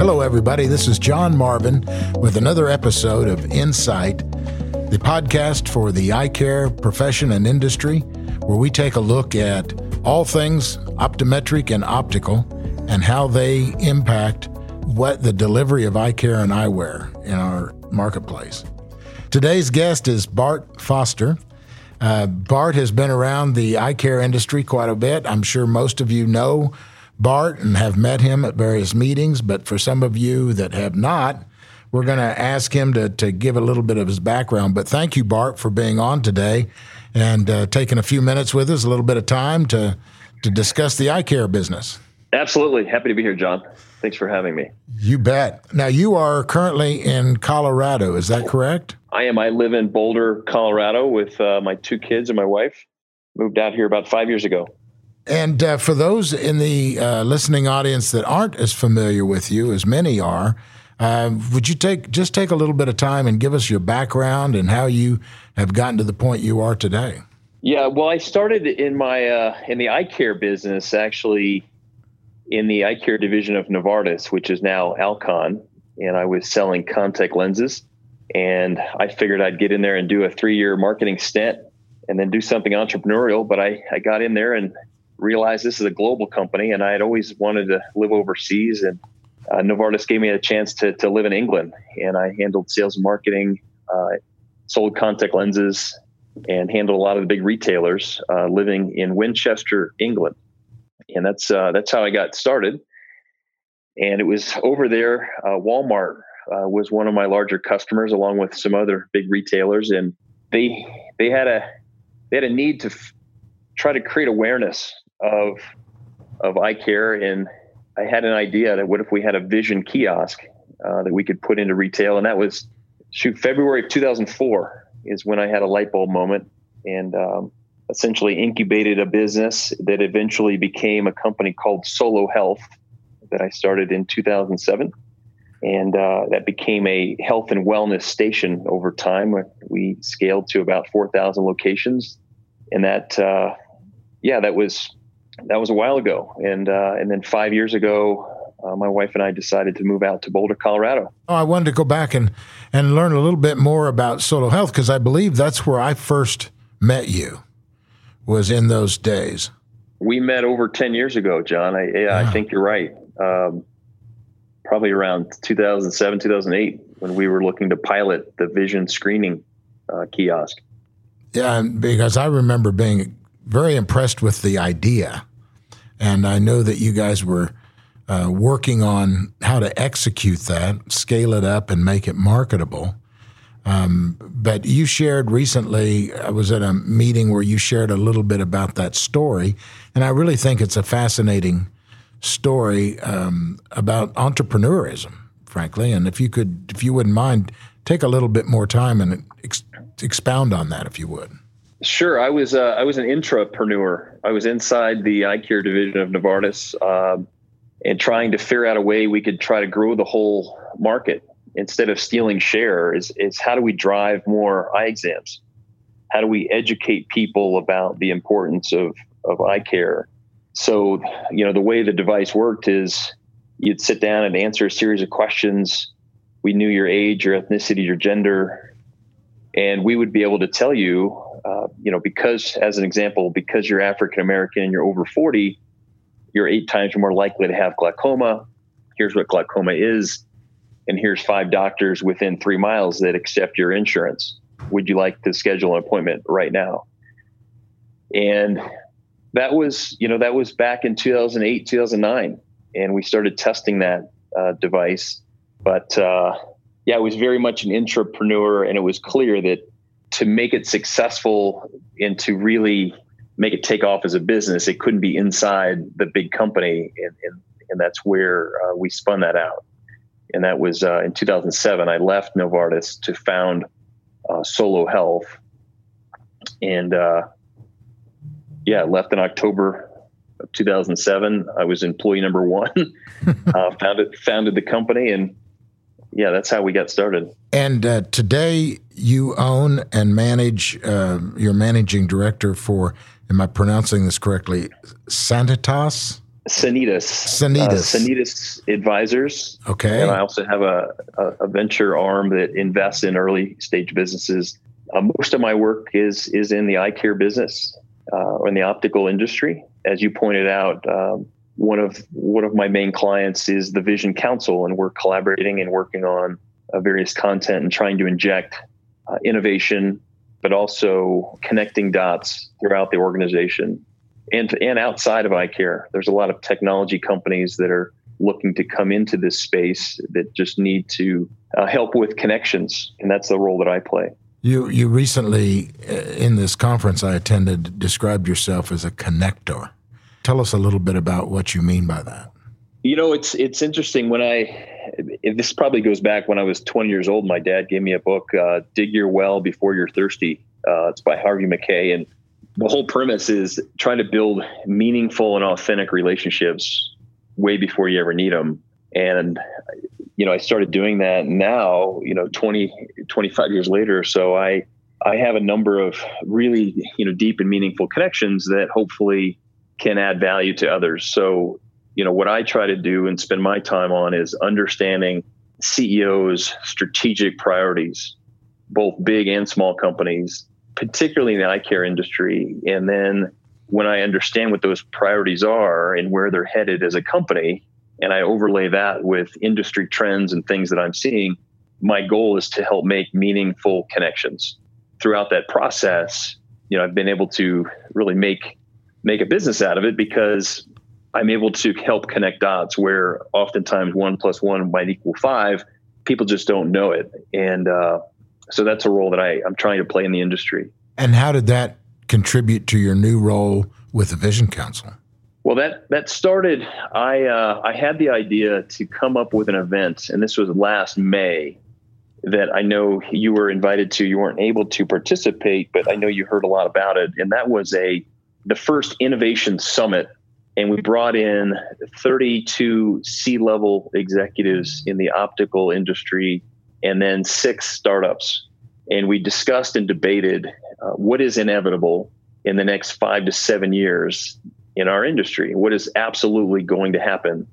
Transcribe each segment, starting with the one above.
Hello, everybody. This is John Marvin with another episode of Insight, the podcast for the eye care profession and industry, where we take a look at all things optometric and optical and how they impact what the delivery of eye care and eyewear in our marketplace. Today's guest is Bart Foster. Uh, Bart has been around the eye care industry quite a bit. I'm sure most of you know Bart and have met him at various meetings, but for some of you that have not, we're going to ask him to, to give a little bit of his background. But thank you, Bart, for being on today and uh, taking a few minutes with us, a little bit of time to, to discuss the eye care business. Absolutely. Happy to be here, John. Thanks for having me. You bet. Now, you are currently in Colorado. Is that correct? I am. I live in Boulder, Colorado with uh, my two kids and my wife. Moved out here about five years ago. And uh, for those in the uh, listening audience that aren't as familiar with you as many are, uh, would you take just take a little bit of time and give us your background and how you have gotten to the point you are today? Yeah, well, I started in my uh, in the eye care business actually in the eye care division of Novartis, which is now Alcon, and I was selling contact lenses. And I figured I'd get in there and do a three year marketing stint and then do something entrepreneurial. But I, I got in there and realized this is a global company, and I had always wanted to live overseas. And uh, Novartis gave me a chance to, to live in England, and I handled sales and marketing, uh, sold contact lenses, and handled a lot of the big retailers uh, living in Winchester, England. And that's uh, that's how I got started. And it was over there. Uh, Walmart uh, was one of my larger customers, along with some other big retailers, and they they had a they had a need to f- try to create awareness of of eye care, and I had an idea that what if we had a vision kiosk uh, that we could put into retail, and that was shoot February of 2004 is when I had a light bulb moment, and um, essentially incubated a business that eventually became a company called Solo Health that I started in 2007. And uh, that became a health and wellness station over time. We scaled to about 4,000 locations. And that, uh, yeah, that was that was a while ago, and uh, and then five years ago, uh, my wife and I decided to move out to Boulder, Colorado. Oh, I wanted to go back and and learn a little bit more about Solo Health because I believe that's where I first met you. Was in those days. We met over ten years ago, John. I, yeah, I think you're right. Um, probably around 2007, 2008, when we were looking to pilot the vision screening uh, kiosk. Yeah, because I remember being very impressed with the idea. And I know that you guys were uh, working on how to execute that, scale it up, and make it marketable. Um, but you shared recently, I was at a meeting where you shared a little bit about that story. And I really think it's a fascinating story um, about entrepreneurism, frankly. And if you could, if you wouldn't mind, take a little bit more time and ex- expound on that, if you would. Sure, I was uh, I was an intrapreneur. I was inside the eye care division of Novartis, uh, and trying to figure out a way we could try to grow the whole market instead of stealing share. Is is how do we drive more eye exams? How do we educate people about the importance of of eye care? So, you know, the way the device worked is you'd sit down and answer a series of questions. We knew your age, your ethnicity, your gender, and we would be able to tell you uh, you know, because as an example, because you're African American and you're over 40, you're eight times more likely to have glaucoma. Here's what glaucoma is. And here's five doctors within three miles that accept your insurance. Would you like to schedule an appointment right now? And that was, you know, that was back in 2008, 2009. And we started testing that uh, device. But uh, yeah, it was very much an entrepreneur, And it was clear that to make it successful and to really make it take off as a business, it couldn't be inside the big company. And, and, and that's where uh, we spun that out. And that was uh, in 2007. I left Novartis to found uh, Solo Health. And uh, yeah, left in October of 2007. I was employee number one, uh, founded, founded the company and yeah, that's how we got started. And uh, today you own and manage, uh, you're managing director for, am I pronouncing this correctly? Sanitas? Sanitas. Sanitas. Uh, Sanitas Advisors. Okay. And I also have a, a, a venture arm that invests in early stage businesses. Uh, most of my work is is in the eye care business uh, or in the optical industry. As you pointed out, um, one of one of my main clients is the Vision Council, and we're collaborating and working on uh, various content and trying to inject uh, innovation, but also connecting dots throughout the organization and and outside of eye care. There's a lot of technology companies that are looking to come into this space that just need to uh, help with connections, and that's the role that I play. You you recently uh, in this conference I attended described yourself as a connector. Tell us a little bit about what you mean by that. You know, it's it's interesting when I this probably goes back when I was 20 years old. My dad gave me a book, uh, "Dig Your Well Before You're Thirsty." Uh, it's by Harvey Mackay, and the whole premise is trying to build meaningful and authentic relationships way before you ever need them. And you know, I started doing that now, you know, 20, 25 years later. So I, I have a number of really, you know, deep and meaningful connections that hopefully can add value to others. So, you know, what I try to do and spend my time on is understanding CEOs' strategic priorities, both big and small companies, particularly in the eye care industry. And then when I understand what those priorities are and where they're headed as a company, and I overlay that with industry trends and things that I'm seeing, my goal is to help make meaningful connections. Throughout that process, you know, I've been able to really make make a business out of it because I'm able to help connect dots where oftentimes one plus one might equal five. People just don't know it, and uh, so that's a role that I, I'm trying to play in the industry. And how did that contribute to your new role with the Vision Council? Well, that that started. I uh, I had the idea to come up with an event, and this was last May. That I know you were invited to. You weren't able to participate, but I know you heard a lot about it. And that was a the first innovation summit, and we brought in 32 C-level executives in the optical industry, and then six startups. And we discussed and debated uh, what is inevitable in the next five to seven years in our industry, what is absolutely going to happen.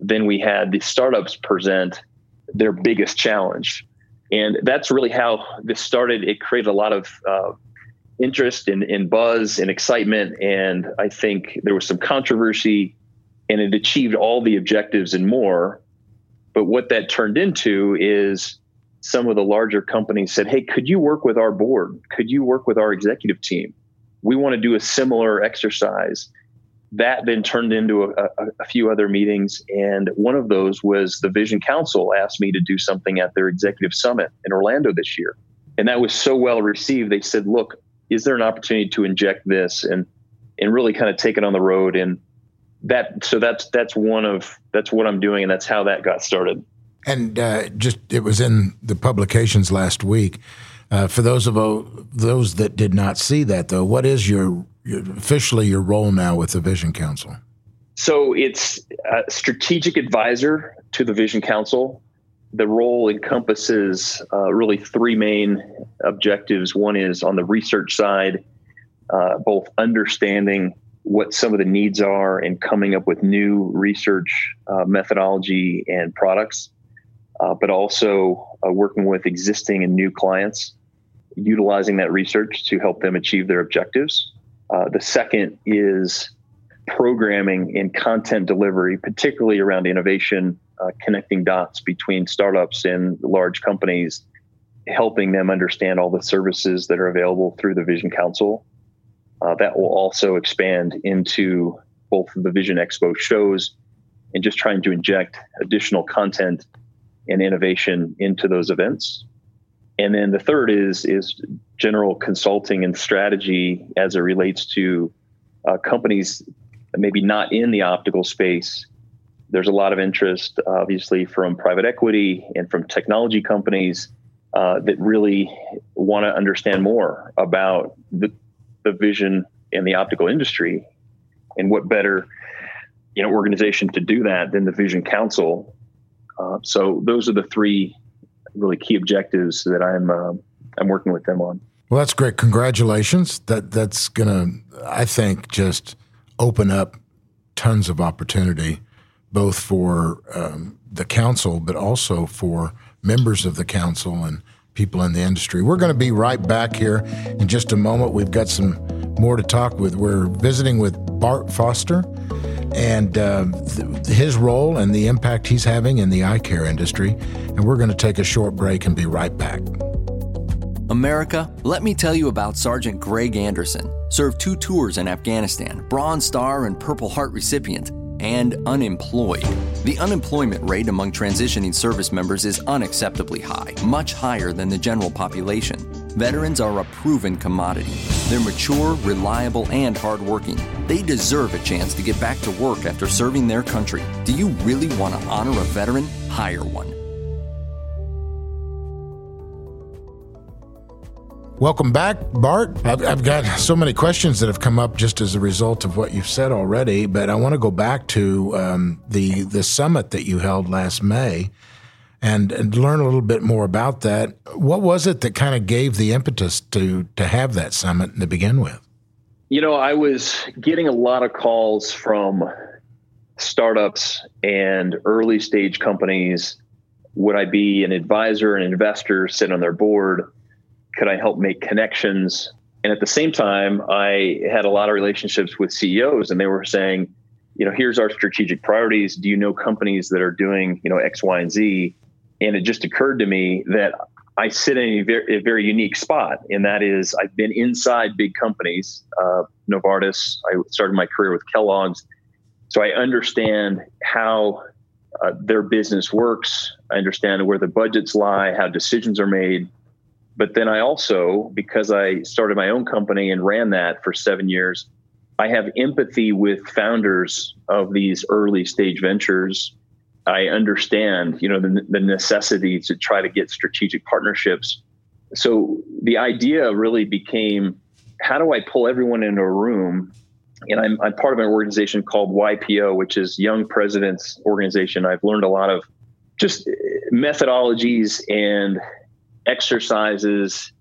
Then we had the startups present their biggest challenge. And that's really how this started. It created a lot of uh, interest and, and buzz and excitement. And I think there was some controversy and it achieved all the objectives and more. But what that turned into is some of the larger companies said, Hey, could you work with our board? Could you work with our executive team? We want to do a similar exercise that then turned into a, a, a, few other meetings. And one of those was the Vision Council asked me to do something at their executive summit in Orlando this year. And that was so well received. They said, look, is there an opportunity to inject this and, and really kind of take it on the road? And that, so that's, that's one of, that's what I'm doing. And that's how that got started. And uh, just, it was in the publications last week. Uh, for those of uh, those that did not see that, though, what is your officially your role now with the Vision Council? So it's a strategic advisor to the Vision Council. The role encompasses uh, really three main objectives. One is on the research side, uh, both understanding what some of the needs are and coming up with new research uh, methodology and products, uh, but also uh, working with existing and new clients, utilizing that research to help them achieve their objectives. Uh, the second is programming and content delivery, particularly around innovation, uh, connecting dots between startups and large companies, helping them understand all the services that are available through the Vision Council. Uh, that will also expand into both the Vision Expo shows and just trying to inject additional content and innovation into those events. And then the third is is general consulting and strategy as it relates to uh, companies maybe not in the optical space. There's a lot of interest, obviously, from private equity and from technology companies uh, that really want to understand more about the, the vision in the optical industry. And what better, you know, organization to do that than the Vision Council? Uh, so those are the three really key objectives that I'm uh, I'm working with them on. Well, that's great. Congratulations. That that's gonna, I think, just open up tons of opportunity, both for um, the council, but also for members of the council and people in the industry. We're going to be right back here in just a moment. We've got some more to talk with. We're visiting with Bart Foster and uh, th- his role and the impact he's having in the eye care industry. And we're going to take a short break and be right back. America, let me tell you about Sergeant Greg Anderson. Served two tours in Afghanistan, Bronze Star and Purple Heart recipient and unemployed. The unemployment rate among transitioning service members is unacceptably high, much higher than the general population. Veterans are a proven commodity. They're mature, reliable, and hardworking. They deserve a chance to get back to work after serving their country. Do you really want to honor a veteran? Hire one. Welcome back, Bart. I've, I've, got so many questions that have come up just as a result of what you've said already, but I want to go back to um, the the summit that you held last May and, and learn a little bit more about that. What was it that kind of gave the impetus to to have that summit to begin with? You know, I was getting a lot of calls from startups and early stage companies. Would I be an advisor, an investor, sit on their board? Could I help make connections? And at the same time, I had a lot of relationships with CEOs, and they were saying, you know, here's our strategic priorities. Do you know companies that are doing, you know, X, Y, and Z? And it just occurred to me that I sit in a very, a very unique spot, and that is I've been inside big companies, uh, Novartis. I started my career with Kellogg's, so I understand how uh, their business works. I understand where the budgets lie, how decisions are made, but then I also, because I started my own company and ran that for seven years, I have empathy with founders of these early stage ventures. I understand, you know, the, the necessity to try to get strategic partnerships. So the idea really became, how do I pull everyone into a room? And I'm, I'm part of an organization called YPO, which is Young Presidents Organization. I've learned a lot of just methodologies and exercises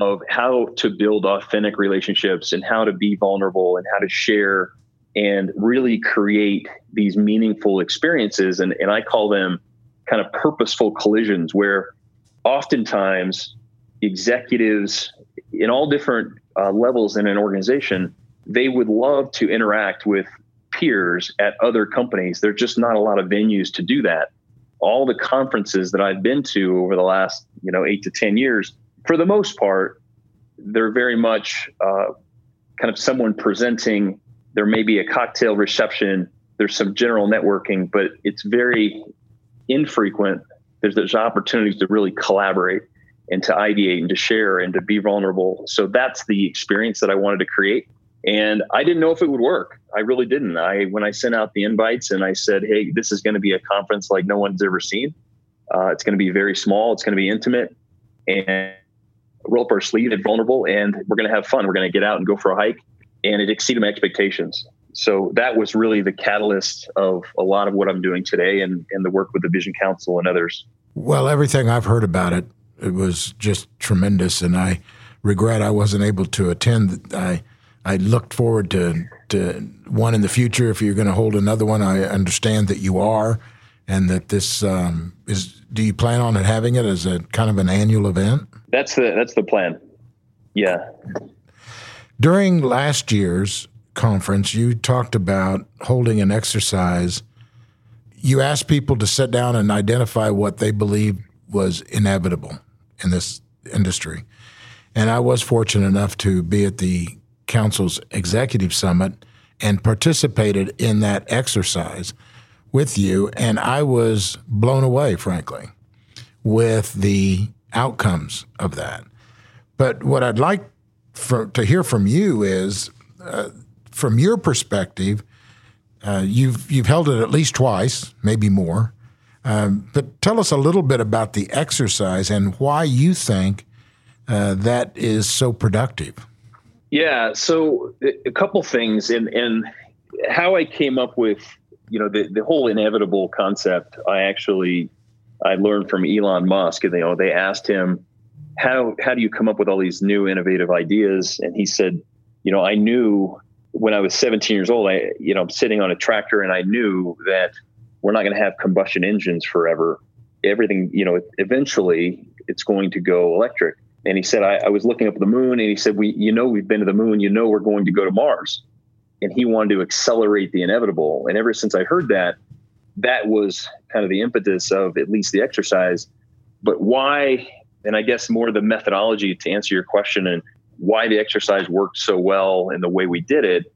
of how to build authentic relationships and how to be vulnerable and how to share and really create these meaningful experiences. And, and I call them kind of purposeful collisions where oftentimes executives in all different uh, levels in an organization, they would love to interact with peers at other companies. There's just not a lot of venues to do that all the conferences that I've been to over the last, you know, eight to 10 years, for the most part, they're very much uh, kind of someone presenting. There may be a cocktail reception. There's some general networking, but it's very infrequent. There's, there's opportunities to really collaborate and to ideate and to share and to be vulnerable. So that's the experience that I wanted to create. And I didn't know if it would work. I really didn't. I when I sent out the invites and I said, "Hey, this is going to be a conference like no one's ever seen. Uh, it's going to be very small. It's going to be intimate, and roll up our sleeve and vulnerable, and we're going to have fun. We're going to get out and go for a hike." And it exceeded my expectations. So that was really the catalyst of a lot of what I'm doing today, and and the work with the Vision Council and others. Well, everything I've heard about it, it was just tremendous, and I regret I wasn't able to attend. I I looked forward to, to one in the future. If you're going to hold another one, I understand that you are, and that this um, is. Do you plan on having it as a kind of an annual event? That's the that's the plan. Yeah. During last year's conference, you talked about holding an exercise. You asked people to sit down and identify what they believed was inevitable in this industry. And I was fortunate enough to be at the Council's executive summit and participated in that exercise with you. And I was blown away, frankly, with the outcomes of that. But what I'd like for, to hear from you is, uh, from your perspective, uh, you've you've held it at least twice, maybe more. Um, but tell us a little bit about the exercise and why you think uh, that is so productive. Yeah. So a couple things, and and how I came up with you know the the whole inevitable concept. I actually I learned from Elon Musk. And you know they asked him how how do you come up with all these new innovative ideas, and he said, you know, I knew when I was 17 years old, I, you know, I'm sitting on a tractor and I knew that we're not going to have combustion engines forever. Everything, you know, eventually it's going to go electric. And he said, I, I was looking up at the moon and he said, we, you know, we've been to the moon, you know, we're going to go to Mars. And he wanted to accelerate the inevitable. And ever since I heard that, that was kind of the impetus of at least the exercise. But why, and I guess more the methodology to answer your question and why the exercise worked so well and the way we did it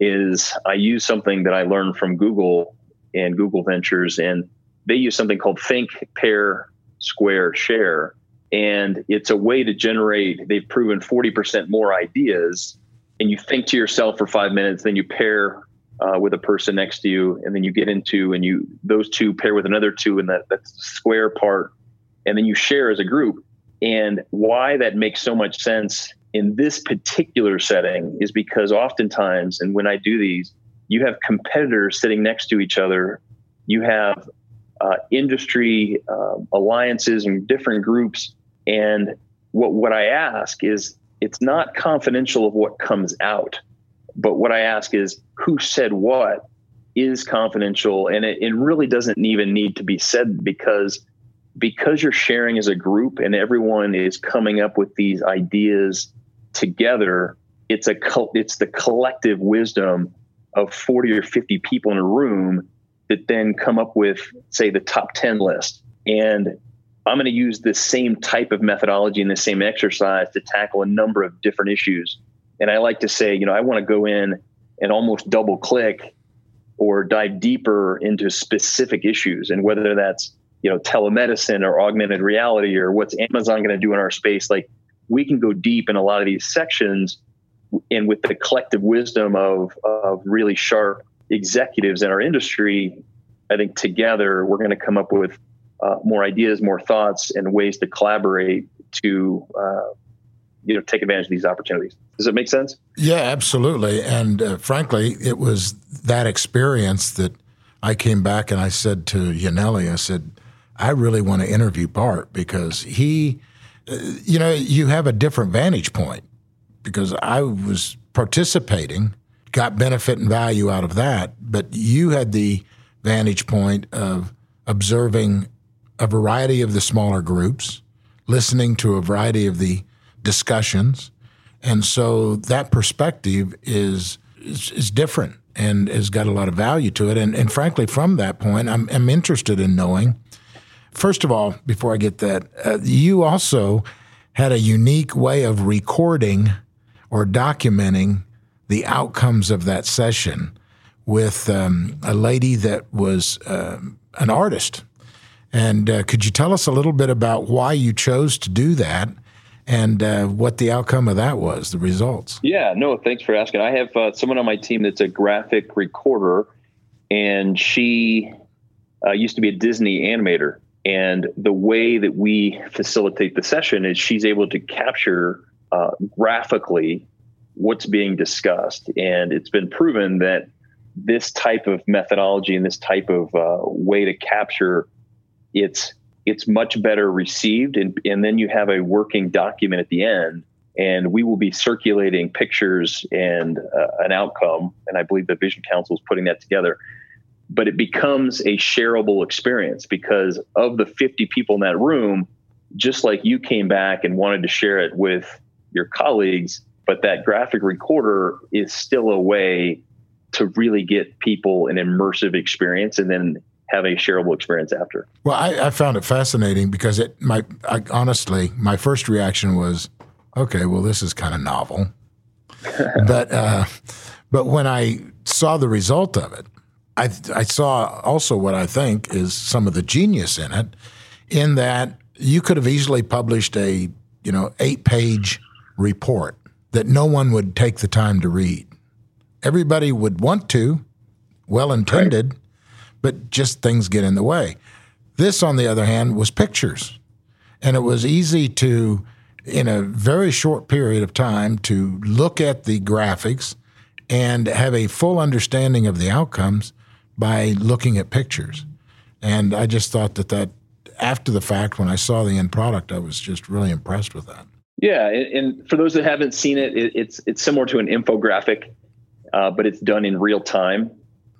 is I use something that I learned from Google and Google Ventures, and they use something called Think, Pair, Square, Share. And it's a way to generate, they've proven 40% more ideas. And you think to yourself for five minutes, then you pair uh, with a person next to you, and then you get into, and you, those two pair with another two, and that, that's the square part. And then you share as a group. And why that makes so much sense in this particular setting is because oftentimes, and when I do these, you have competitors sitting next to each other. You have uh, industry uh, alliances and different groups. And what, what I ask is it's not confidential of what comes out, but what I ask is who said what is confidential. And it, it really doesn't even need to be said because because you're sharing as a group and everyone is coming up with these ideas together, it's a it's the collective wisdom of 40 or 50 people in a room that then come up with say the top 10 list and i'm going to use the same type of methodology and the same exercise to tackle a number of different issues. And i like to say you know i want to go in and almost double click or dive deeper into specific issues. And whether that's you know telemedicine or augmented reality or what's amazon going to do in our space like we can go deep in a lot of these sections and with the collective wisdom of, of really sharp executives in our industry i think together we're going to come up with uh, more ideas more thoughts and ways to collaborate to uh, you know take advantage of these opportunities. Does it make sense? Yeah absolutely. And uh, frankly it was that experience that i came back and i said to Yanelli, i said i really want to interview bart because he you know, you have a different vantage point because I was participating, got benefit and value out of that, but you had the vantage point of observing a variety of the smaller groups, listening to a variety of the discussions. And so that perspective is, is, is different and has got a lot of value to it. And, and frankly, from that point, I'm, I'm interested in knowing First of all, before I get that, uh, you also had a unique way of recording or documenting the outcomes of that session with um, a lady that was uh, an artist. And uh, could you tell us a little bit about why you chose to do that and uh, what the outcome of that was, the results? Yeah, no, thanks for asking. I have uh, someone on my team that's a graphic recorder, and she uh, used to be a Disney animator. And the way that we facilitate the session is she's able to capture uh, graphically what's being discussed. And it's been proven that this type of methodology and this type of uh, way to capture it's it's much better received and, and then you have a working document at the end and we will be circulating pictures and uh, an outcome. And i believe the vision council is putting that together but it becomes a shareable experience because of the 50 people in that room, just like you came back and wanted to share it with your colleagues, but that graphic recorder is still a way to really get people an immersive experience and then have a shareable experience after. Well, I, I found it fascinating because it my I, honestly my first reaction was, okay, well this is kind of novel, but uh, but when I saw the result of it, I, I saw also what I think is some of the genius in it, in that you could have easily published a you know eight page report that no one would take the time to read. Everybody would want to, well intended, right. But just things get in the way. This, on the other hand, was pictures, and it was easy to, in a very short period of time, to look at the graphics and have a full understanding of the outcomes by looking at pictures. And I just thought that that after the fact, when I saw the end product, I was just really impressed with that. Yeah, and, for those that haven't seen it, it, it's it's similar to an infographic. uh, but it's done in real time.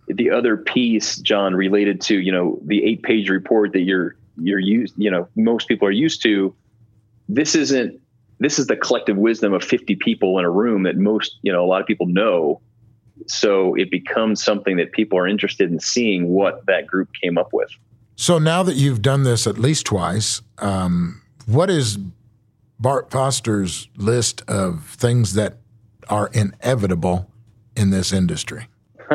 The other piece, John, related to you know the eight page report that you're you're used you know most people are used to. This isn't this is the collective wisdom of 50 people in a room that most you know a lot of people know so it becomes something that people are interested in seeing what that group came up with so now that you've done this at least twice um, what is bart foster's list of things that are inevitable in this industry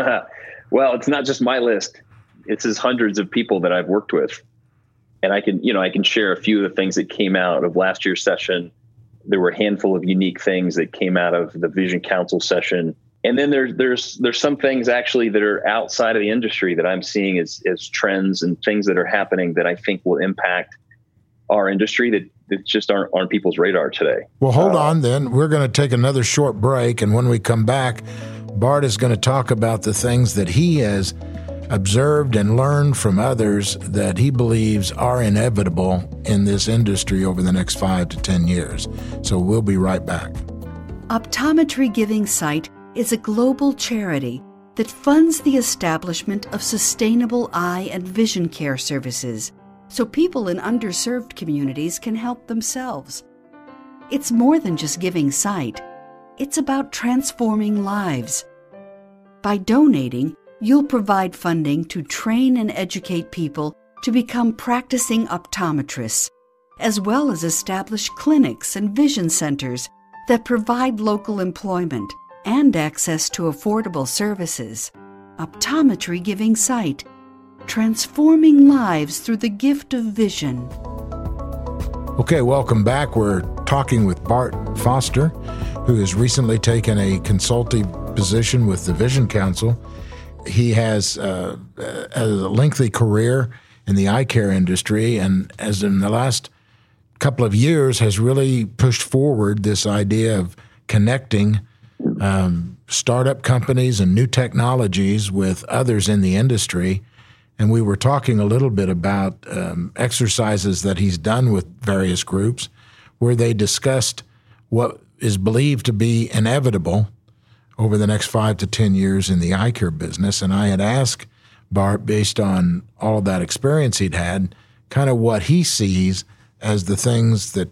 well it's not just my list it's his hundreds of people that i've worked with and i can you know i can share a few of the things that came out of last year's session there were a handful of unique things that came out of the Vision Council session. And then there's there's there's some things actually that are outside of the industry that I'm seeing as as trends and things that are happening that I think will impact our industry that, that just aren't on people's radar today. Well, hold uh, on then. We're going to take another short break. And when we come back, Bart is going to talk about the things that he has observed and learned from others that he believes are inevitable in this industry over the next five to 10 years. So we'll be right back. Optometry Giving Sight is a global charity that funds the establishment of sustainable eye and vision care services so people in underserved communities can help themselves. It's more than just giving sight, it's about transforming lives. By donating, You'll provide funding to train and educate people to become practicing optometrists, as well as establish clinics and vision centers that provide local employment and access to affordable services. Optometry Giving Sight, transforming lives through the gift of vision. Okay, welcome back. We're talking with Bart Foster, who has recently taken a consulting position with the Vision Council he has uh, a lengthy career in the eye care industry, and as in the last couple of years, has really pushed forward this idea of connecting um, startup companies and new technologies with others in the industry. And we were talking a little bit about um, exercises that he's done with various groups where they discussed what is believed to be inevitable over the next five to 10 years in the eye care business. And I had asked Bart, based on all of that experience he'd had, kind of what he sees as the things that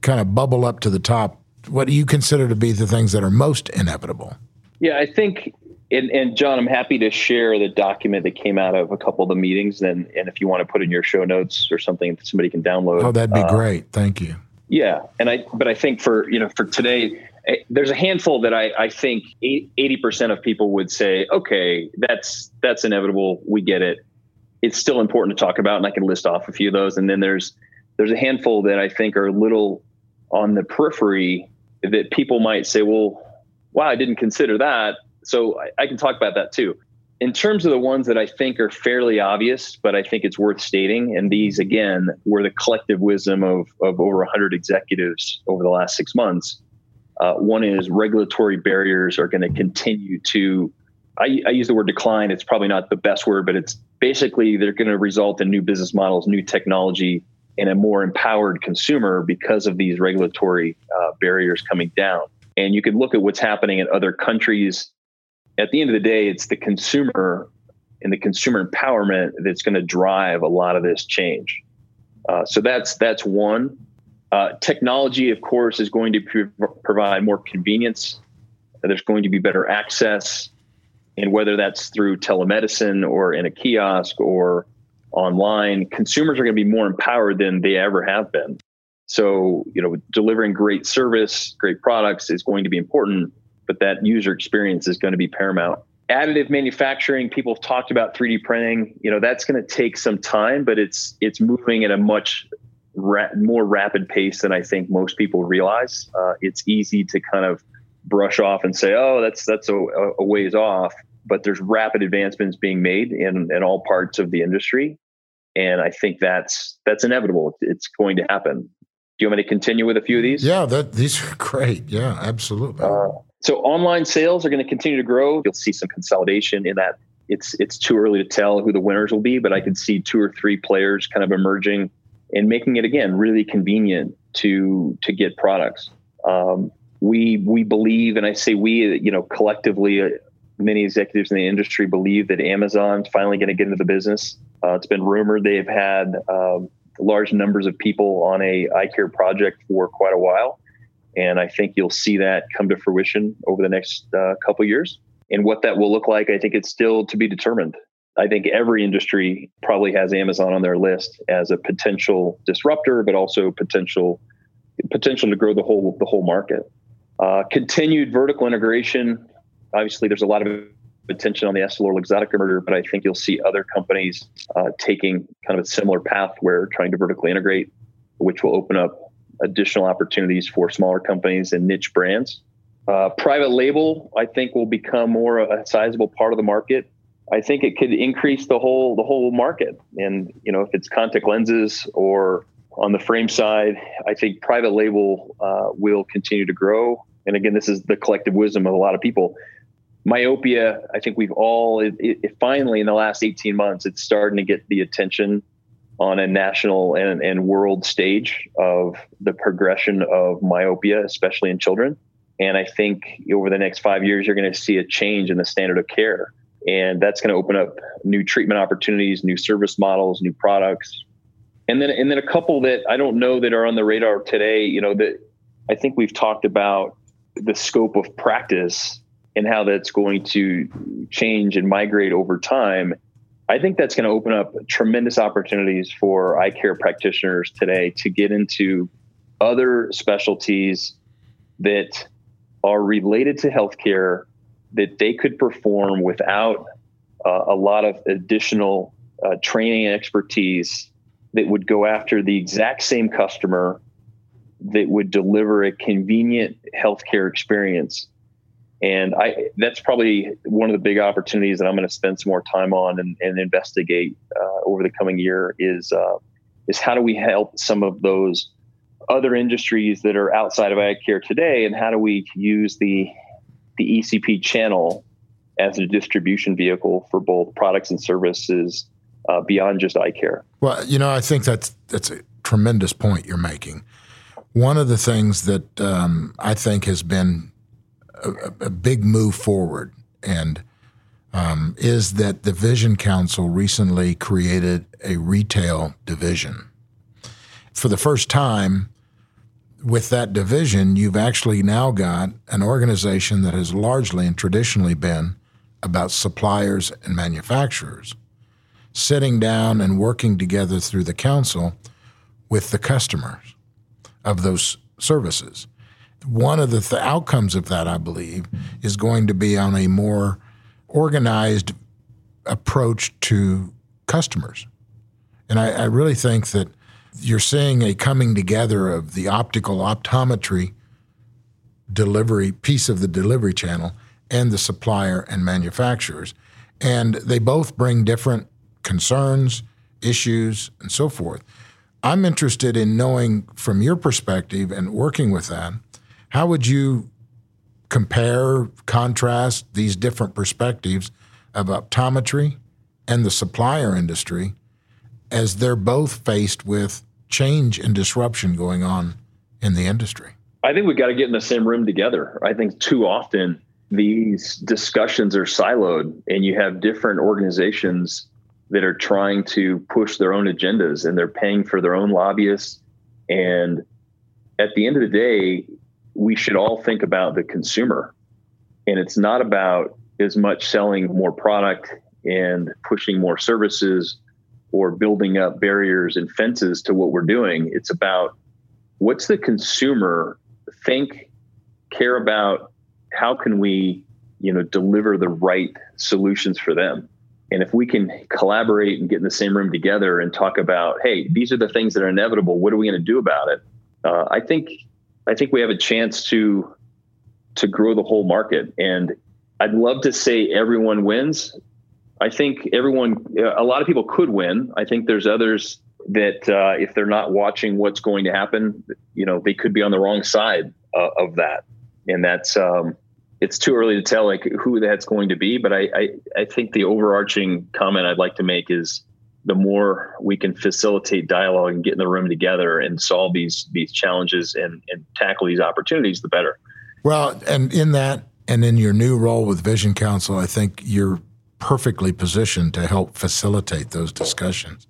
kind of bubble up to the top. What do you consider to be the things that are most inevitable? Yeah, I think, and, and John, I'm happy to share the document that came out of a couple of the meetings. And, and if you want to put in your show notes or something that somebody can download. Oh, that'd be uh, great. Thank you. Yeah. And I, but I think for, you know, for today, eh, there's a handful that I, I think 80% of people would say, okay, that's that's inevitable. We get it. It's still important to talk about, and I can list off a few of those. And then there's there's a handful that I think are a little on the periphery that people might say, well, wow, I didn't consider that. So I, I can talk about that too. In terms of the ones that I think are fairly obvious, but I think it's worth stating, and these again were the collective wisdom of, of over 100 executives over the last six months uh, one is regulatory barriers are going to continue to, I, I, use the word decline. It's probably not the best word, but it's basically they're going to result in new business models, new technology, and a more empowered consumer because of these regulatory uh, barriers coming down. And you can look at what's happening in other countries. At the end of the day, it's the consumer and the consumer empowerment that's going to drive a lot of this change. Uh, so that's that's one. Uh, technology, of course, is going to provide more convenience. There's going to be better access, and whether that's through telemedicine or in a kiosk or online, consumers are going to be more empowered than they ever have been. So, you know, delivering great service, great products is going to be important, but that user experience is going to be paramount. Additive manufacturing, people have talked about 3D printing. You know, that's going to take some time, but it's it's moving at a much ra- more rapid pace than I think most people realize. Uh, it's easy to kind of brush off and say, "Oh, that's that's a, a ways off," but there's rapid advancements being made in in all parts of the industry, and I think that's that's inevitable. It's going to happen. Do you want me to continue with a few of these? Yeah, that these are great. Yeah, absolutely. Uh, so online sales are going to continue to grow. You'll see some consolidation in that. It's it's too early to tell who the winners will be, but I can see two or three players kind of emerging and making it again really convenient to to get products. Um, we we believe, and I say we, you know, collectively, uh, many executives in the industry believe that Amazon's finally going to get into the business. Uh, it's been rumored they've had um, large numbers of people on a eye care project for quite a while, and I think you'll see that come to fruition over the next uh, couple years. And what that will look like, I think it's still to be determined. I think every industry probably has Amazon on their list as a potential disruptor, but also potential potential to grow the whole the whole market. Uh, continued vertical integration. Obviously, there's a lot of attention on the EssilorLuxottica merger, but I think you'll see other companies uh, taking kind of a similar path where trying to vertically integrate, which will open up additional opportunities for smaller companies and niche brands. Uh, private label, I think, will become more a sizable part of the market. I think it could increase the whole the whole market. And you know, if it's contact lenses or on the frame side, I think private label uh, will continue to grow. And again, this is the collective wisdom of a lot of people. Myopia, I think we've all it, it, finally in the last 18 months, it's starting to get the attention on a national and, and world stage of the progression of myopia, especially in children. And I think over the next five years, you're going to see a change in the standard of care. And that's going to open up new treatment opportunities, new service models, new products, and then and then a couple that I don't know that are on the radar today. You know that I think we've talked about the scope of practice and how that's going to change and migrate over time. I think that's going to open up tremendous opportunities for eye care practitioners today to get into other specialties that are related to healthcare that they could perform without uh, a lot of additional uh, training and expertise that would go after the exact same customer that would deliver a convenient healthcare experience. And I that's probably one of the big opportunities that I'm going to spend some more time on and, and investigate uh, over the coming year is uh, is how do we help some of those other industries that are outside of eye care today, and how do we use the the ECP channel as a distribution vehicle for both products and services uh, beyond just eye care. Well, you know, I think that's that's a tremendous point you're making. One of the things that um, I think has been a, a big move forward and um, is that the Vision Council recently created a retail division. For the first time, with that division, you've actually now got an organization that has largely and traditionally been about suppliers and manufacturers sitting down and working together through the council with the customers of those services. One of the th- outcomes of that, I believe, is going to be on a more organized approach to customers. And I, I really think that you're seeing a coming together of the optical optometry delivery piece of the delivery channel and the supplier and manufacturers. And they both bring different concerns, issues, and so forth. I'm interested in knowing from your perspective and working with that, how would you compare, contrast these different perspectives of optometry and the supplier industry as they're both faced with change and disruption going on in the industry? I think we've got to get in the same room together. I think too often these discussions are siloed and you have different organizations that are trying to push their own agendas and they're paying for their own lobbyists. And at the end of the day, we should all think about the consumer. And it's not about as much selling more product and pushing more services or building up barriers and fences to what we're doing. It's about what's the consumer think, care about, how can we, you know, deliver the right solutions for them? And if we can collaborate and get in the same room together and talk about, hey, these are the things that are inevitable. What are we going to do about it? Uh, I think I think we have a chance to to grow the whole market. And I'd love to say everyone wins. I think everyone, a lot of people could win. I think there's others that uh, if they're not watching what's going to happen, you know, they could be on the wrong side uh, of that. And that's um, it's too early to tell like who that's going to be. But I, I, I think the overarching comment I'd like to make is the more we can facilitate dialogue and get in the room together and solve these these challenges and, and tackle these opportunities, the better. Well, and in that And in your new role with Vision Council, I think you're perfectly positioned to help facilitate those discussions.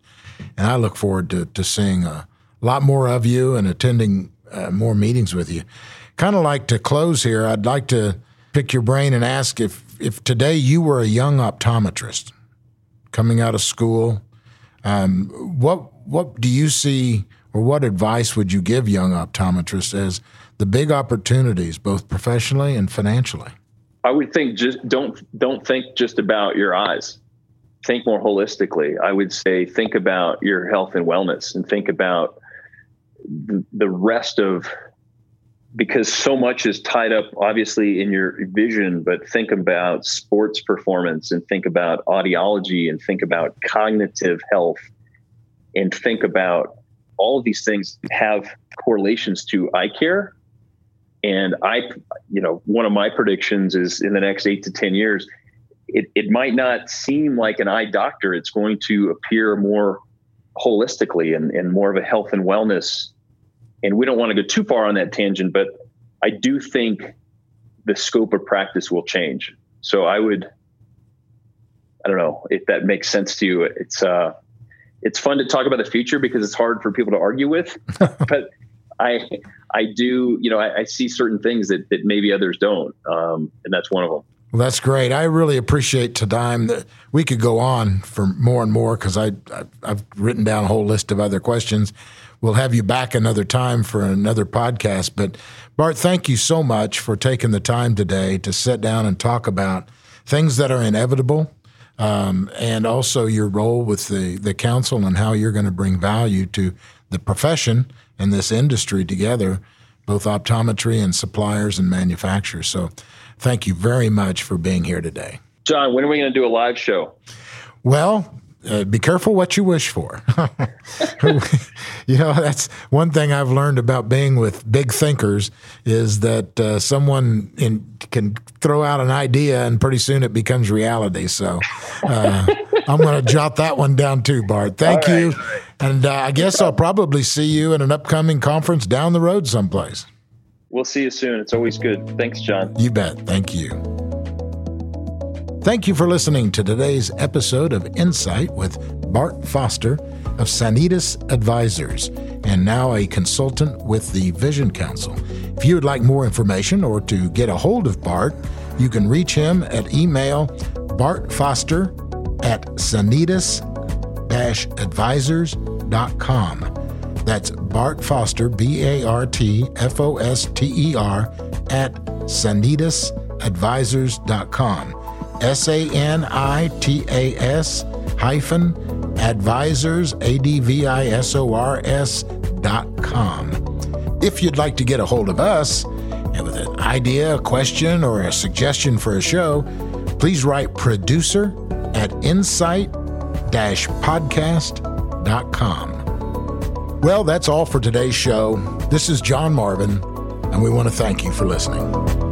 And I look forward to, to seeing a lot more of you and attending uh, more meetings with you. Kind of like to close here, I'd like to pick your brain and ask if, if today you were a young optometrist coming out of school, um, what, what do you see or what advice would you give young optometrists as the big opportunities, both professionally and financially? I would think just don't don't think just about your eyes. Think more holistically. I would say think about your health and wellness and think about the, the rest of because so much is tied up obviously in your vision but think about sports performance and think about audiology and think about cognitive health and think about all of these things have correlations to eye care and I, you know, one of my predictions is in the next eight to 10 years, it, it might not seem like an eye doctor. It's going to appear more holistically and, and more of a health and wellness. And we don't want to go too far on that tangent, but I do think the scope of practice will change. So I would, I don't know if that makes sense to you. It's, uh, it's fun to talk about the future because it's hard for people to argue with, but I I do you know I, I, see certain things that that maybe others don't, um, and that's one of them. Well, that's great. I really appreciate time. That we could go on for more and more because I, I I've written down a whole list of other questions. We'll have you back another time for another podcast. But Bart, thank you so much for taking the time today to sit down and talk about things that are inevitable. Um, and also your role with the, the council and how you're going to bring value to the profession and this industry together, both optometry and suppliers and manufacturers. So thank you very much for being here today. John, when are we going to do a live show? Well, uh, be careful what you wish for. you know, that's one thing I've learned about being with big thinkers is that uh, someone in, can throw out an idea and pretty soon it becomes reality. So uh, I'm going to jot that one down too, Bart. Thank All you. And uh, I guess I'll probably see you in an upcoming conference down the road someplace. We'll see you soon. It's always good. Thanks, John. You bet. Thank you. Thank you for listening to today's episode of Insight with Bart Foster of Sanitas Advisors, and now a consultant with the Vision Council. If you would like more information or to get a hold of Bart, you can reach him at email bartfoster at sanitas advisors.com. That's Bart Foster, B A R T F O S T E R, at sanitas.advisors.com. S A N I T A S hyphen advisors, A D V I S O R S dot com. If you'd like to get a hold of us and with an idea, a question, or a suggestion for a show, please write producer at insight podcast.com. Well, that's all for today's show. This is John Marvin, and we want to thank you for listening.